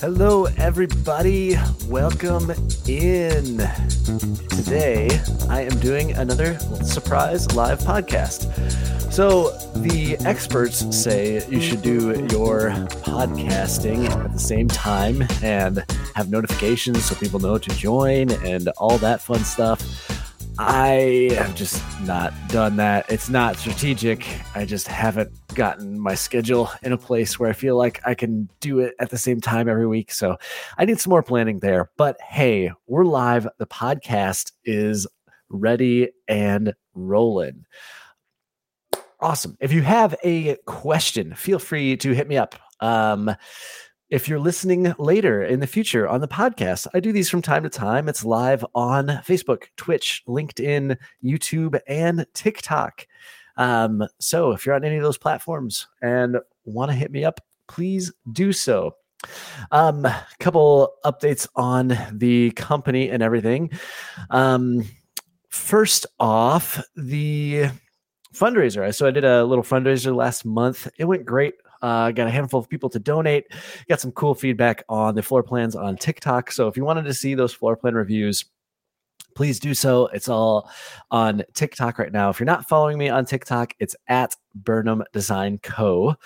Hello, everybody. Welcome in. Today, I am doing another surprise live podcast. So, the experts say you should do your podcasting at the same time and have notifications so people know to join and all that fun stuff. I have just not done that. It's not strategic. I just haven't gotten my schedule in a place where I feel like I can do it at the same time every week. So I need some more planning there. But hey, we're live. The podcast is ready and rolling. Awesome. If you have a question, feel free to hit me up. Um, if you're listening later in the future on the podcast, I do these from time to time. It's live on Facebook, Twitch, LinkedIn, YouTube, and TikTok. Um, so if you're on any of those platforms and want to hit me up, please do so. Um, a couple updates on the company and everything. Um, first off, the fundraiser. So I did a little fundraiser last month. It went great. Uh, got a handful of people to donate. Got some cool feedback on the floor plans on TikTok. So if you wanted to see those floor plan reviews, please do so. It's all on TikTok right now. If you're not following me on TikTok, it's at Birnam Design Co.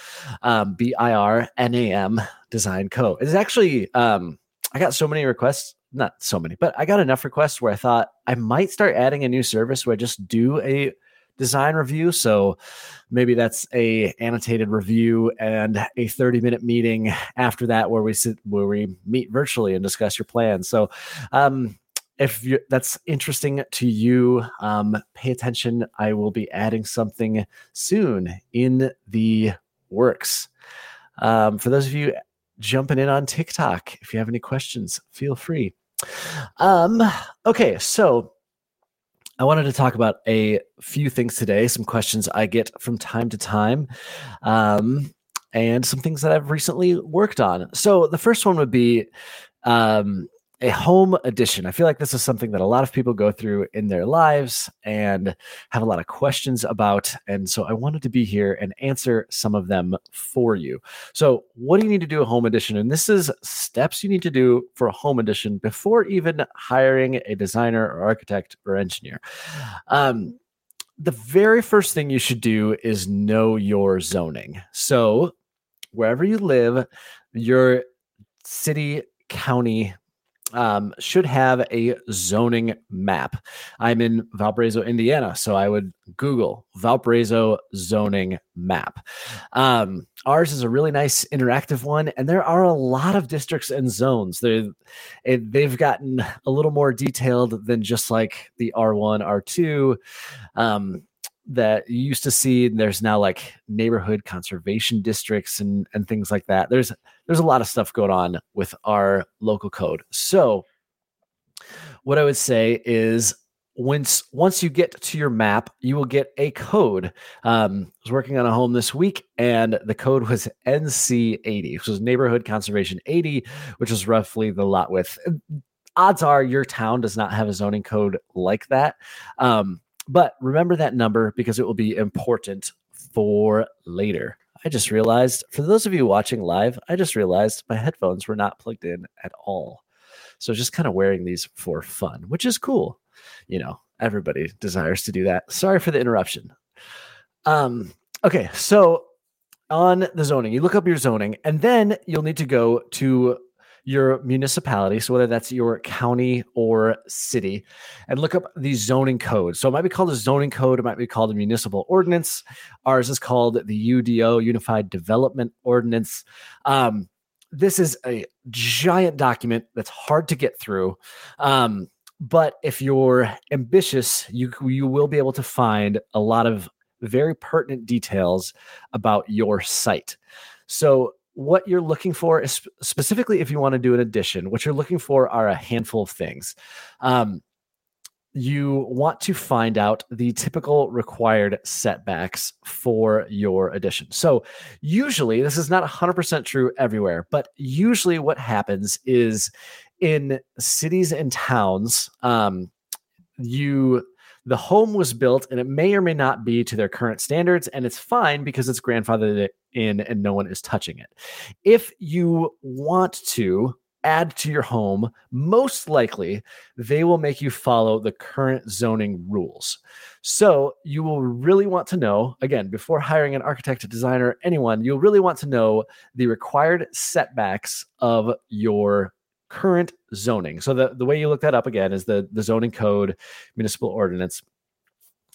Um, B I R N A M Design Co. It's actually, um, I got so many requests, not so many, but I got enough requests where I thought I might start adding a new service where I just do a design review. So maybe that's a annotated review and a 30 minute meeting after that where we sit where we meet virtually and discuss your plans. So um if that's interesting to you, um, pay attention. I will be adding something soon in the works. Um, for those of you jumping in on TikTok, if you have any questions, feel free. Um, okay, so I wanted to talk about a few things today, some questions I get from time to time, um, and some things that I've recently worked on. So the first one would be um, a home addition. I feel like this is something that a lot of people go through in their lives and have a lot of questions about. And so I wanted to be here and answer some of them for you. So, what do you need to do a home addition? And this is steps you need to do for a home addition before even hiring a designer or architect or engineer. Um, the very first thing you should do is know your zoning. So, wherever you live, your city, county, um, should have a zoning map. I'm in Valparaiso, Indiana, so I would Google Valparaiso zoning map. Um, ours is a really nice interactive one, and there are a lot of districts and zones. They they've gotten a little more detailed than just like the R1, R2. Um, that you used to see and there's now like neighborhood conservation districts and and things like that there's there's a lot of stuff going on with our local code. So what i would say is once once you get to your map you will get a code. Um, i was working on a home this week and the code was nc80 which was neighborhood conservation 80 which is roughly the lot width. Odds are your town does not have a zoning code like that. Um, but remember that number because it will be important for later. I just realized, for those of you watching live, I just realized my headphones were not plugged in at all. So just kind of wearing these for fun, which is cool. You know, everybody desires to do that. Sorry for the interruption. Um, okay, so on the zoning, you look up your zoning, and then you'll need to go to your municipality, so whether that's your county or city, and look up the zoning code. So it might be called a zoning code, it might be called a municipal ordinance. Ours is called the UDO, Unified Development Ordinance. Um, this is a giant document that's hard to get through. Um, but if you're ambitious, you you will be able to find a lot of very pertinent details about your site. So what you're looking for is specifically if you want to do an addition what you're looking for are a handful of things. Um, you want to find out the typical required setbacks for your addition. So usually this is not 100% true everywhere but usually what happens is in cities and towns um, you the home was built and it may or may not be to their current standards, and it's fine because it's grandfathered in and no one is touching it. If you want to add to your home, most likely they will make you follow the current zoning rules. So you will really want to know, again, before hiring an architect, a designer, anyone, you'll really want to know the required setbacks of your current zoning. So the, the way you look that up again is the, the zoning code, municipal ordinance.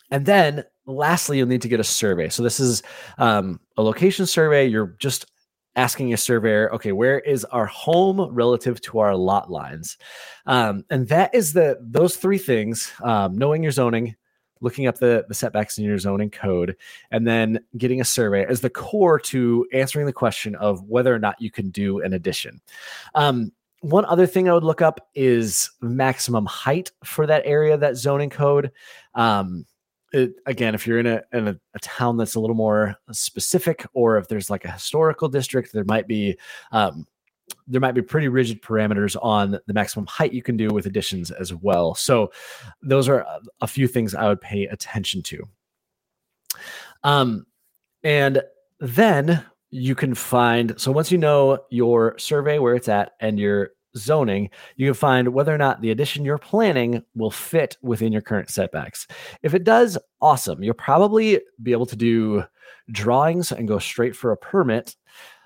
And then lastly, you'll need to get a survey. So this is um, a location survey. You're just asking a surveyor, okay, where is our home relative to our lot lines? Um, and that is the those three things: um, knowing your zoning, looking up the, the setbacks in your zoning code, and then getting a survey as the core to answering the question of whether or not you can do an addition. Um, one other thing I would look up is maximum height for that area, that zoning code. Um, it, again, if you're in a in a, a, town that's a little more specific, or if there's like a historical district, there might be um, there might be pretty rigid parameters on the maximum height you can do with additions as well. So those are a few things I would pay attention to. Um, and then you can find so once you know your survey where it's at and your zoning, you can find whether or not the addition you're planning will fit within your current setbacks. If it does, awesome. You'll probably be able to do drawings and go straight for a permit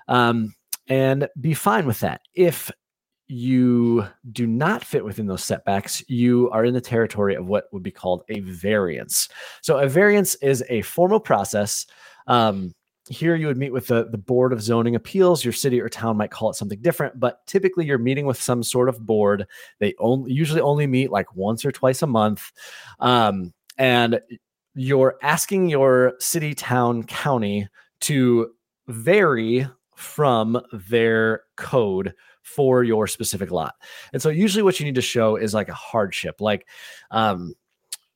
um, and be fine with that. If you do not fit within those setbacks, you are in the territory of what would be called a variance. So, a variance is a formal process. Um, here you would meet with the, the board of zoning appeals. Your city or town might call it something different but typically you're meeting with some sort of board. They only usually only meet like once or twice a month. Um, and you're asking your city town county to vary from their code for your specific lot. And so usually what you need to show is like a hardship like um,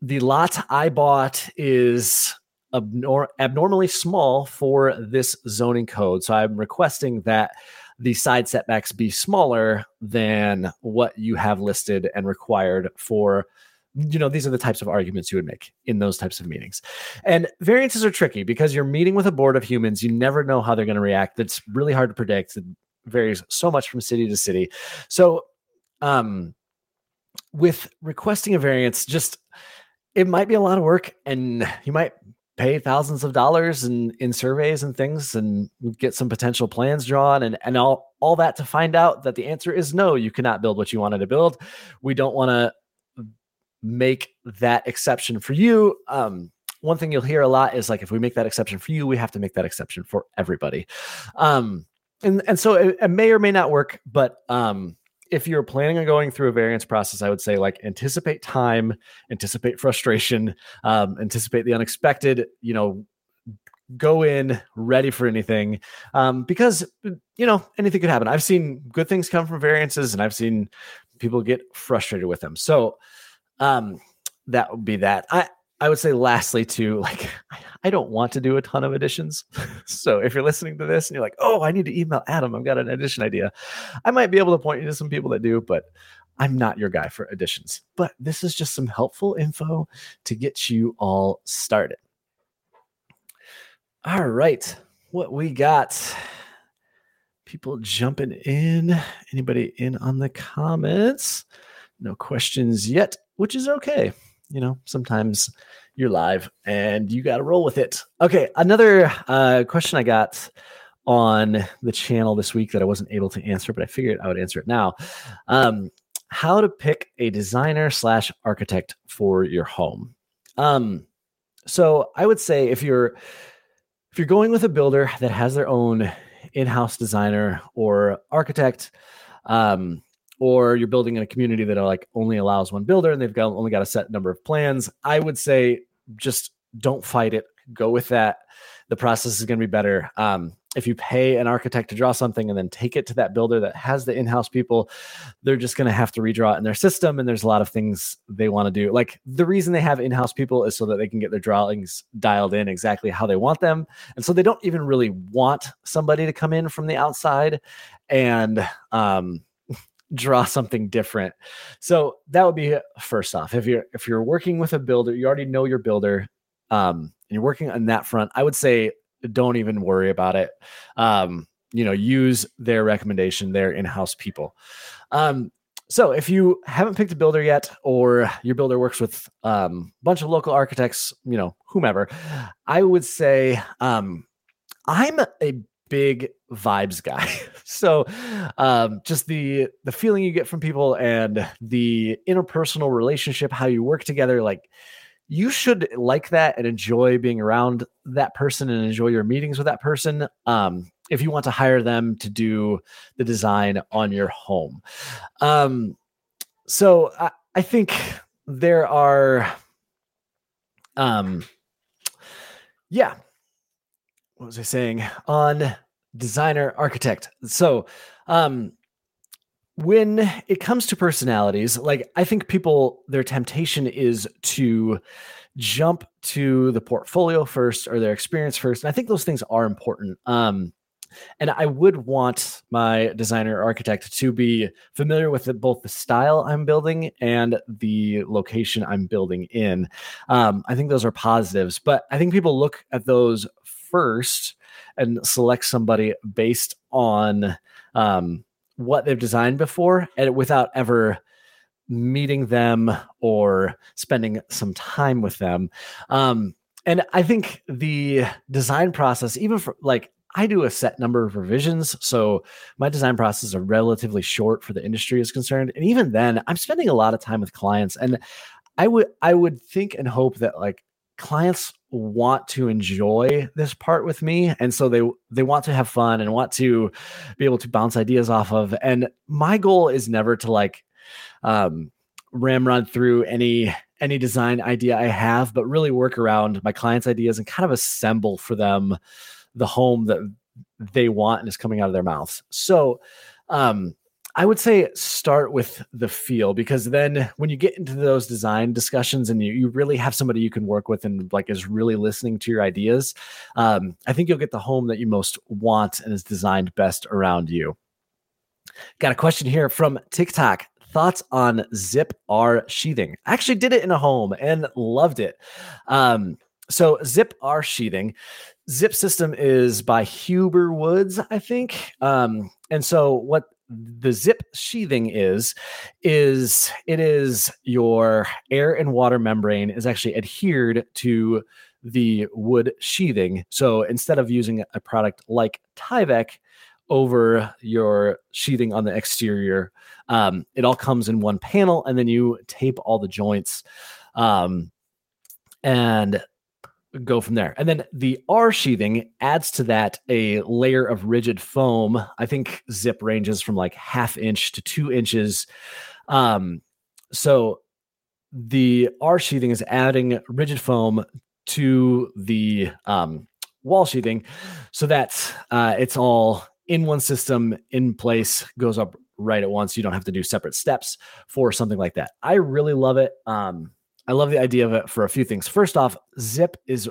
the lot i bought is abnor- abnormally small for this zoning code. So I'm requesting that the side setbacks be smaller than what you have listed and required for you know these are the types of arguments you would make in those types of meetings. And variances are tricky because you're meeting with a board of humans. You never know how they're going to react. That's really hard to predict. It varies so much from city to city. So um with requesting a variance just it might be a lot of work and you might pay thousands of dollars in in surveys and things and get some potential plans drawn and and all all that to find out that the answer is no you cannot build what you wanted to build. We don't want to make that exception for you. Um one thing you'll hear a lot is like if we make that exception for you we have to make that exception for everybody. Um and and so it, it may or may not work but um if you're planning on going through a variance process, I would say like anticipate time, anticipate frustration, um, anticipate the unexpected. You know, go in ready for anything um, because you know anything could happen. I've seen good things come from variances, and I've seen people get frustrated with them. So um, that would be that. I I would say lastly too, like I don't want to do a ton of additions. so if you're listening to this and you're like, oh, I need to email Adam, I've got an addition idea. I might be able to point you to some people that do, but I'm not your guy for additions. But this is just some helpful info to get you all started. All right. What we got? People jumping in. Anybody in on the comments? No questions yet, which is okay you know, sometimes you're live and you got to roll with it. Okay, another uh, question I got on the channel this week that I wasn't able to answer, but I figured I would answer it now. Um, how to pick a designer slash architect for your home. Um, so I would say if you're if you're going with a builder that has their own in-house designer or architect, um, or you're building in a community that like only allows one builder and they've got only got a set number of plans, I would say just don't fight it. Go with that. The process is going to be better. Um, if you pay an architect to draw something and then take it to that builder that has the in-house people, they're just going to have to redraw it in their system. And there's a lot of things they want to do. Like the reason they have in-house people is so that they can get their drawings dialed in exactly how they want them. And so they don't even really want somebody to come in from the outside and um, draw something different. So that would be first off. If you're if you're working with a builder, you already know your builder, um, and you're working on that front. I would say don't even worry about it. Um, you know, use their recommendation, their in-house people. Um, so if you haven't picked a builder yet, or your builder works with um, a bunch of local architects, you know, whomever, I would say um, I'm a big vibes guy. so um, just the the feeling you get from people and the interpersonal relationship, how you work together, like you should like that and enjoy being around that person and enjoy your meetings with that person. Um, if you want to hire them to do the design on your home. Um, so I, I think there are, um, yeah, what was I saying on designer architect? So, um, when it comes to personalities, like I think people, their temptation is to jump to the portfolio first or their experience first. And I think those things are important. Um, and I would want my designer architect to be familiar with the, both the style I'm building and the location I'm building in. Um, I think those are positives, but I think people look at those first and select somebody based on um, what they've designed before and without ever meeting them or spending some time with them. Um, and I think the design process, even for like I do a set number of revisions. So my design process are relatively short for the industry is concerned. And even then, I'm spending a lot of time with clients. And I would I would think and hope that like clients want to enjoy this part with me and so they they want to have fun and want to be able to bounce ideas off of and my goal is never to like um ramrod through any any design idea i have but really work around my clients ideas and kind of assemble for them the home that they want and is coming out of their mouths. So, um, I would say start with the feel because then when you get into those design discussions and you, you really have somebody you can work with and like is really listening to your ideas, um, I think you'll get the home that you most want and is designed best around you. Got a question here from TikTok. Thoughts on Zip R sheathing? I actually did it in a home and loved it. Um, so Zip R sheathing Zip System is by Huber Woods, I think. Um, and so what the zip sheathing is is it is your air and water membrane is actually adhered to the wood sheathing. So instead of using a product like Tyvek over your sheathing on the exterior, um, it all comes in one panel, and then you tape all the joints. Um, and go from there. And then the R sheathing adds to that a layer of rigid foam. I think zip ranges from like half inch to two inches. Um, so the R sheathing is adding rigid foam to the um, wall sheathing so that uh, it's all in one system in place, goes up right at once. You don't have to do separate steps for something like that. I really love it. Um, I love the idea of it for a few things. First off, Zip is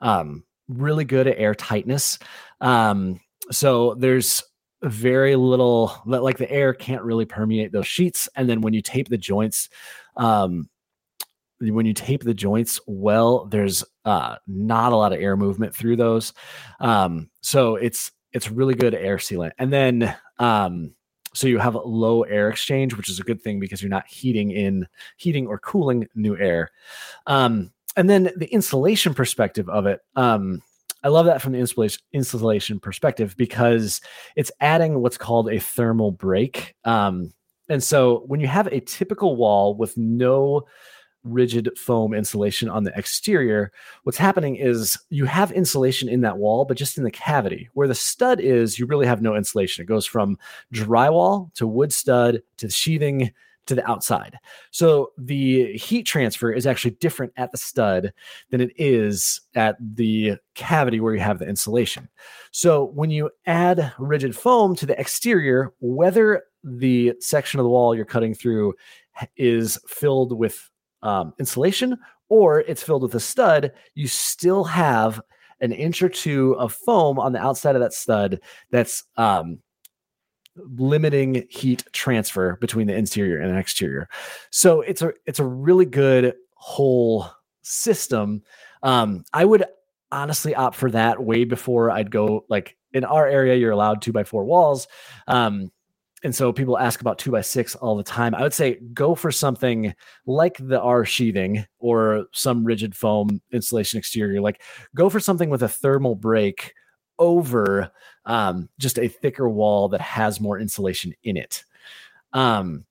um, really good at air tightness. Um, so there's very little like the air can't really permeate those sheets. And then when you tape the joints, um, when you tape the joints well, there's uh, not a lot of air movement through those. Um, so it's it's really good air sealant. And then um, so you have low air exchange, which is a good thing because you're not heating in heating or cooling new air. Um, and then the insulation perspective of it. Um, I love that from the insulation installation perspective because it's adding what's called a thermal break. Um, and so when you have a typical wall with no rigid foam insulation on the exterior, what's happening is you have insulation in that wall, but just in the cavity. Where the stud is, you really have no insulation. It goes from drywall to wood stud to sheathing to the outside. So the heat transfer is actually different at the stud than it is at the cavity where you have the insulation. So when you add rigid foam to the exterior, whether the section of the wall you're cutting through is filled with um, insulation or it's filled with a stud, you still have an inch or two of foam on the outside of that stud that's um, limiting heat transfer between the interior and the exterior. So it's a it's a really good whole system. Um, I would honestly opt for that way before I'd go like in our area, you're allowed two by four walls. Um, and so people ask about two by six all the time. I would say go for something like the R sheathing or some rigid foam insulation exterior. Like go for something with a thermal break over um, just a thicker wall that has more insulation in it. Um,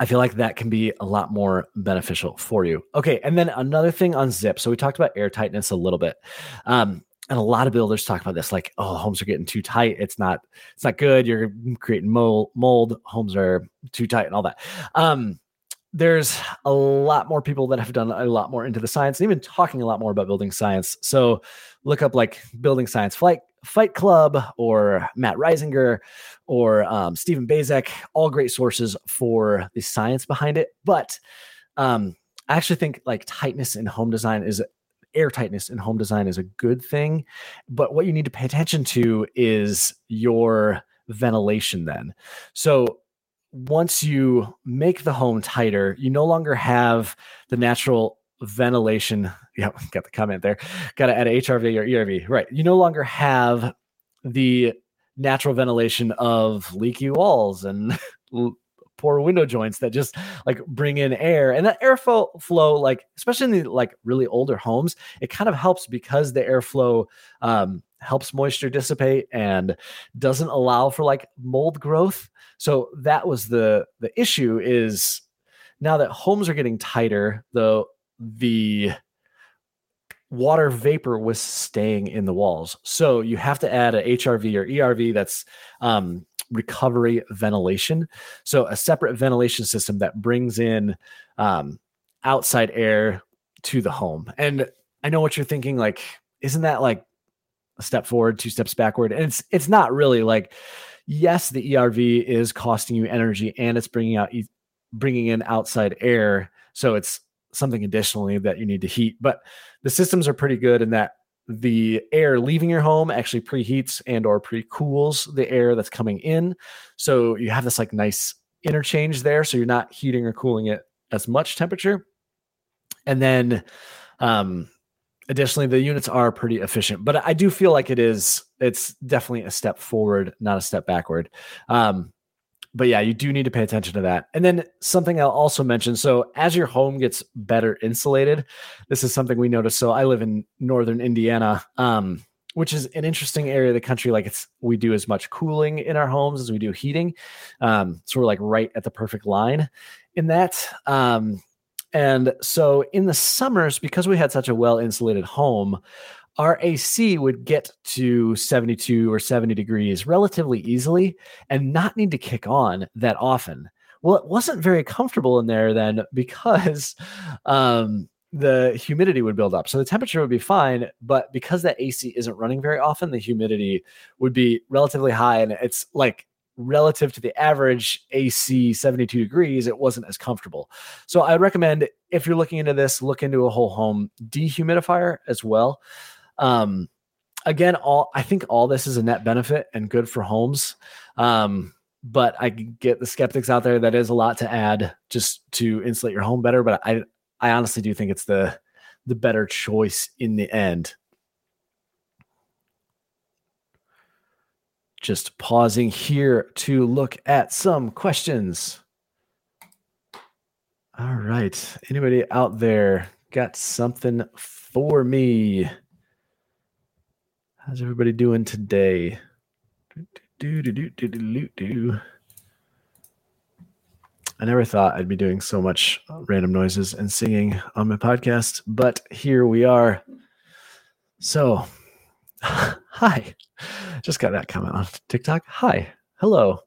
I feel like that can be a lot more beneficial for you. Okay, and then another thing on zip. So we talked about air tightness a little bit. Um, and a lot of builders talk about this like oh homes are getting too tight it's not it's not good you're creating mold mold homes are too tight and all that um there's a lot more people that have done a lot more into the science and even talking a lot more about building science so look up like building science flight fight club or matt Risinger or um, stephen Baczek, all great sources for the science behind it but um, I actually think like tightness in home design is air tightness in home design is a good thing. But what you need to pay attention to is your ventilation then. So once you make the home tighter, you no longer have the natural ventilation. Yeah, got the comment there. Got to add HRV or ERV. Right. You no longer have the natural ventilation of leaky walls and poor window joints that just like bring in air and that airflow flow like especially in the like really older homes it kind of helps because the airflow um, helps moisture dissipate and doesn't allow for like mold growth so that was the the issue is now that homes are getting tighter the the water vapor was staying in the walls so you have to add a hrv or erv that's um, recovery ventilation. So a separate ventilation system that brings in um, outside air to the home. And I know what you're thinking. Like, isn't that like a step forward, two steps backward? And it's it's not really like. Yes, the ERV is costing you energy and it's bringing out bringing in outside air. So it's something additionally that you need to heat. But the systems are pretty good in that the air leaving your home actually preheats and or pre-cools the air that's coming in so you have this like nice interchange there so you're not heating or cooling it as much temperature and then um additionally the units are pretty efficient but i do feel like it is it's definitely a step forward not a step backward um but yeah, you do need to pay attention to that. And then something I'll also mention. So as your home gets better insulated, this is something we notice. So I live in northern Indiana, um, which is an interesting area of the country. Like it's we do as much cooling in our homes as we do heating. Um, so we're like right at the perfect line in that. Um, and so in the summers, because we had such a well insulated home, our AC would get to 72 or 70 degrees relatively easily and not need to kick on that often. Well, it wasn't very comfortable in there then because um, the humidity would build up. So the temperature would be fine, but because that AC isn't running very often, the humidity would be relatively high. And it's like relative to the average AC 72 degrees, it wasn't as comfortable. So I would recommend if you're looking into this, look into a whole home dehumidifier as well. Um, again, all I think all this is a net benefit and good for homes. Um, but I get the skeptics out there that is a lot to add just to insulate your home better. But I I honestly do think it's the the better choice in the end. Just pausing here to look at some questions. All right. Anybody out there got something for me? How's everybody doing today? Do, do, do, do, do, do, I never thought I'd be doing so much uh, random noises and singing on my podcast, but here we are. So, hi. Just got that comment on TikTok. Hi. Hello.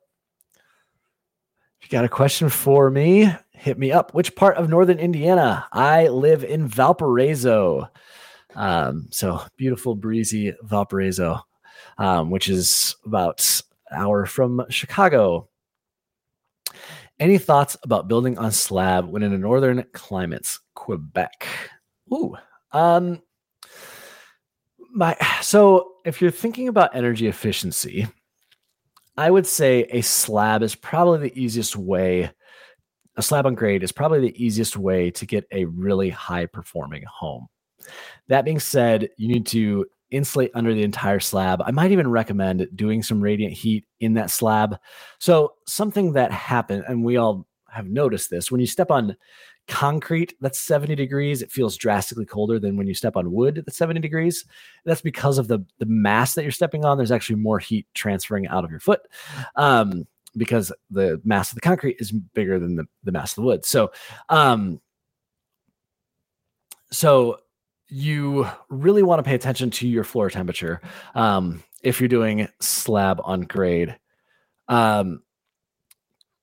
If you got a question for me, hit me up. Which part of northern Indiana? I live in Valparaiso. Um, so beautiful, breezy Valparaiso, um, which is about an hour from Chicago. Any thoughts about building on slab when in the northern climates, Quebec? Ooh, um, my so if you're thinking about energy efficiency, I would say a slab is probably the easiest way. A slab on grade is probably the easiest way to get a really high performing home. That being said, you need to insulate under the entire slab. I might even recommend doing some radiant heat in that slab. So, something that happened, and we all have noticed this when you step on concrete that's 70 degrees, it feels drastically colder than when you step on wood that's 70 degrees. That's because of the, the mass that you're stepping on. There's actually more heat transferring out of your foot. Um, because the mass of the concrete is bigger than the, the mass of the wood. So, um, so you really want to pay attention to your floor temperature um, if you're doing slab on grade. Um,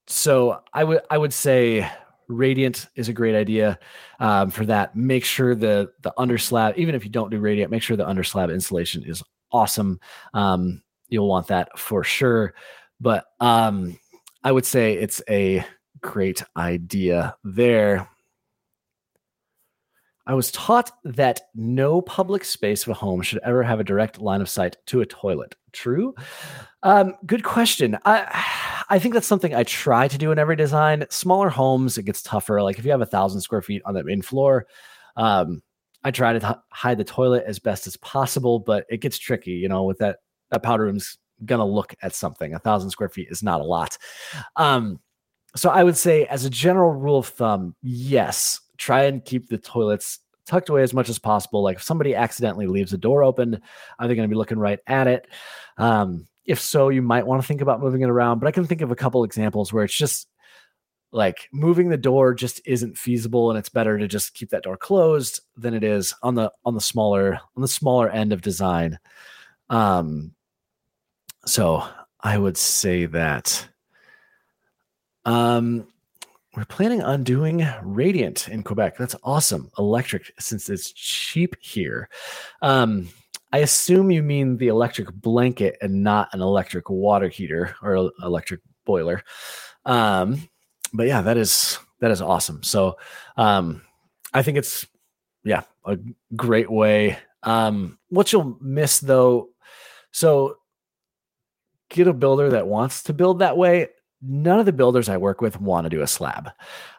so I would I would say radiant is a great idea um, for that. Make sure the the under slab, even if you don't do radiant, make sure the under slab insulation is awesome. Um, you'll want that for sure. But um, I would say it's a great idea there. I was taught that no public space of a home should ever have a direct line of sight to a toilet. True? Um, good question. I I think that's something I try to do in every design. Smaller homes, it gets tougher. Like if you have a thousand square feet on the main floor, um, I try to th- hide the toilet as best as possible, but it gets tricky. You know, with that that powder room's gonna look at something. A thousand square feet is not a lot. Um, so I would say, as a general rule of thumb, yes, try and keep the toilets tucked away as much as possible. Like if somebody accidentally leaves the door open, are they going to be looking right at it? Um, if so, you might want to think about moving it around. But I can think of a couple examples where it's just like moving the door just isn't feasible, and it's better to just keep that door closed than it is on the on the smaller on the smaller end of design. Um, so I would say that. Um, we're planning on doing radiant in Quebec. That's awesome. Electric, since it's cheap here. Um, I assume you mean the electric blanket and not an electric water heater or electric boiler. Um, but yeah, that is that is awesome. So um, I think it's yeah a great way. Um, what you'll miss though, so get a builder that wants to build that way none of the builders I work with want to do a slab.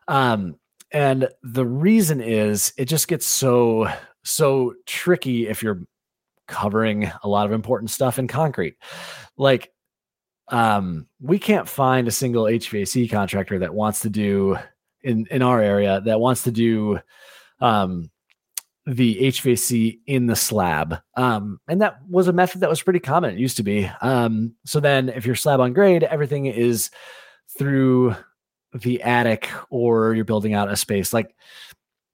Um, and the reason is it just gets so so tricky if you're covering a lot of important stuff in concrete. Like um, we can't find a single HVAC contractor that wants to do in in our area that wants to do um, the HVAC in the slab. Um, and that was a method that was pretty common. It used to be. Um, so then if you're slab on grade, everything is through the attic or you're building out a space. Like,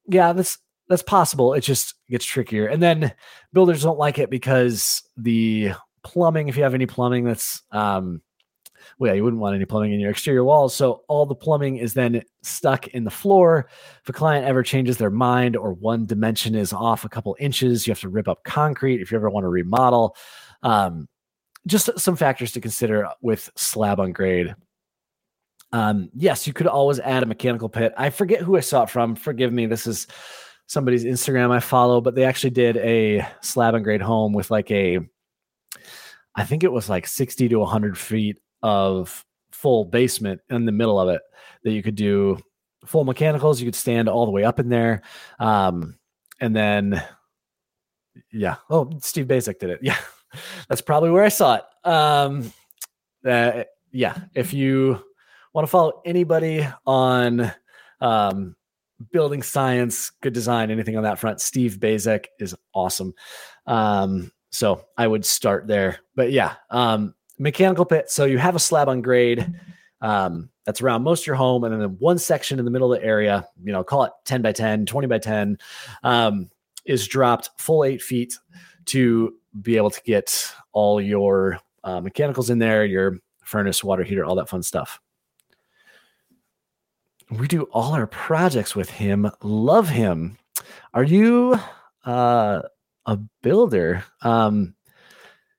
yeah, that's that's possible. It just gets trickier. And then builders don't like it because the plumbing, if you have any plumbing that's um well, yeah, you wouldn't want any plumbing in your exterior walls. So all the plumbing is then stuck in the floor. If a client ever changes their mind or one dimension is off a couple inches, you have to rip up concrete if you ever want to remodel. Um, just some factors to consider with slab on grade. Um, yes, you could always add a mechanical pit. I forget who I saw it from. Forgive me. This is somebody's Instagram I follow, but they actually did a slab on grade home with like a, I think it was like 60 to 100 feet of full basement in the middle of it that you could do full mechanicals. You could stand all the way up in there. Um, and then, yeah. Oh, Steve Baczek did it. Yeah. That's probably where I saw it. Um, uh, yeah. If you want to follow anybody on um, building science, good design, anything on that front, Steve Baczek is awesome. Um, so I would start there. But yeah, um, mechanical pit. So you have a slab on grade um, that's around most of your home, and then one section in the middle of the area, you know, call it 10 by 10, 20 by 10, um, is dropped full eight feet to be able to get all your uh, mechanicals in there, your furnace, water heater, all that fun stuff. We do all our projects with him. Love him. Are you uh, a builder? Um,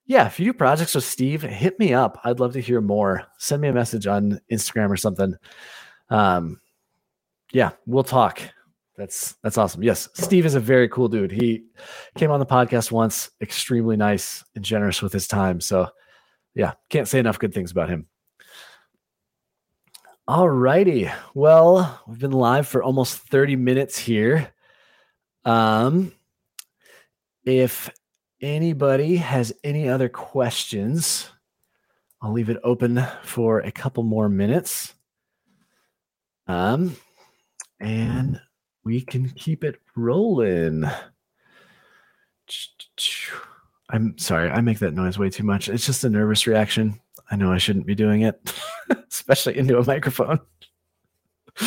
yeah, if you do projects with Steve, hit me up. I'd love to hear more. Send me a message on Instagram or something. Um, yeah, we'll talk. That's that's awesome. Yes, Steve is a very cool dude. He came on the podcast once, extremely nice and generous with his time. So, yeah, can't say enough good things about him. All righty. Well, we've been live for almost 30 minutes here. Um, if anybody has any other questions, I'll leave it open for a couple more minutes. Um, and we can keep it rolling. I'm sorry, I make that noise way too much. It's just a nervous reaction. I know I shouldn't be doing it, especially into a microphone.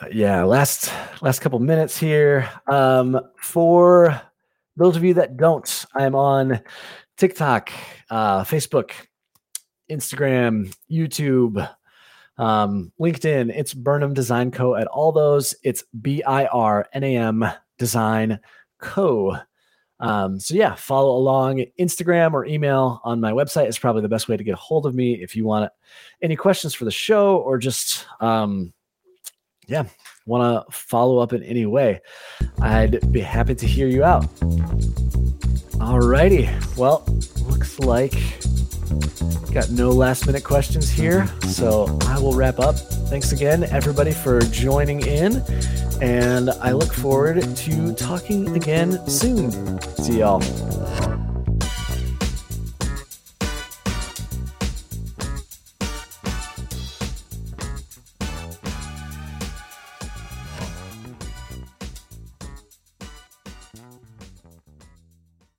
but yeah, last last couple minutes here. Um, for those of you that don't, I'm on TikTok, uh, Facebook, Instagram, YouTube, um, LinkedIn. It's Birnam Design Co. At all those, it's B I R N A M Design Co. Um, so yeah, follow along. Instagram or email on my website is probably the best way to get a hold of me if you want any questions for the show or just um, yeah, want to follow up in any way. I'd be happy to hear you out. Alrighty. Well, looks like got no last minute questions here. So I will wrap up. Thanks again, everybody, for joining in. And I look forward to talking again soon. See y'all.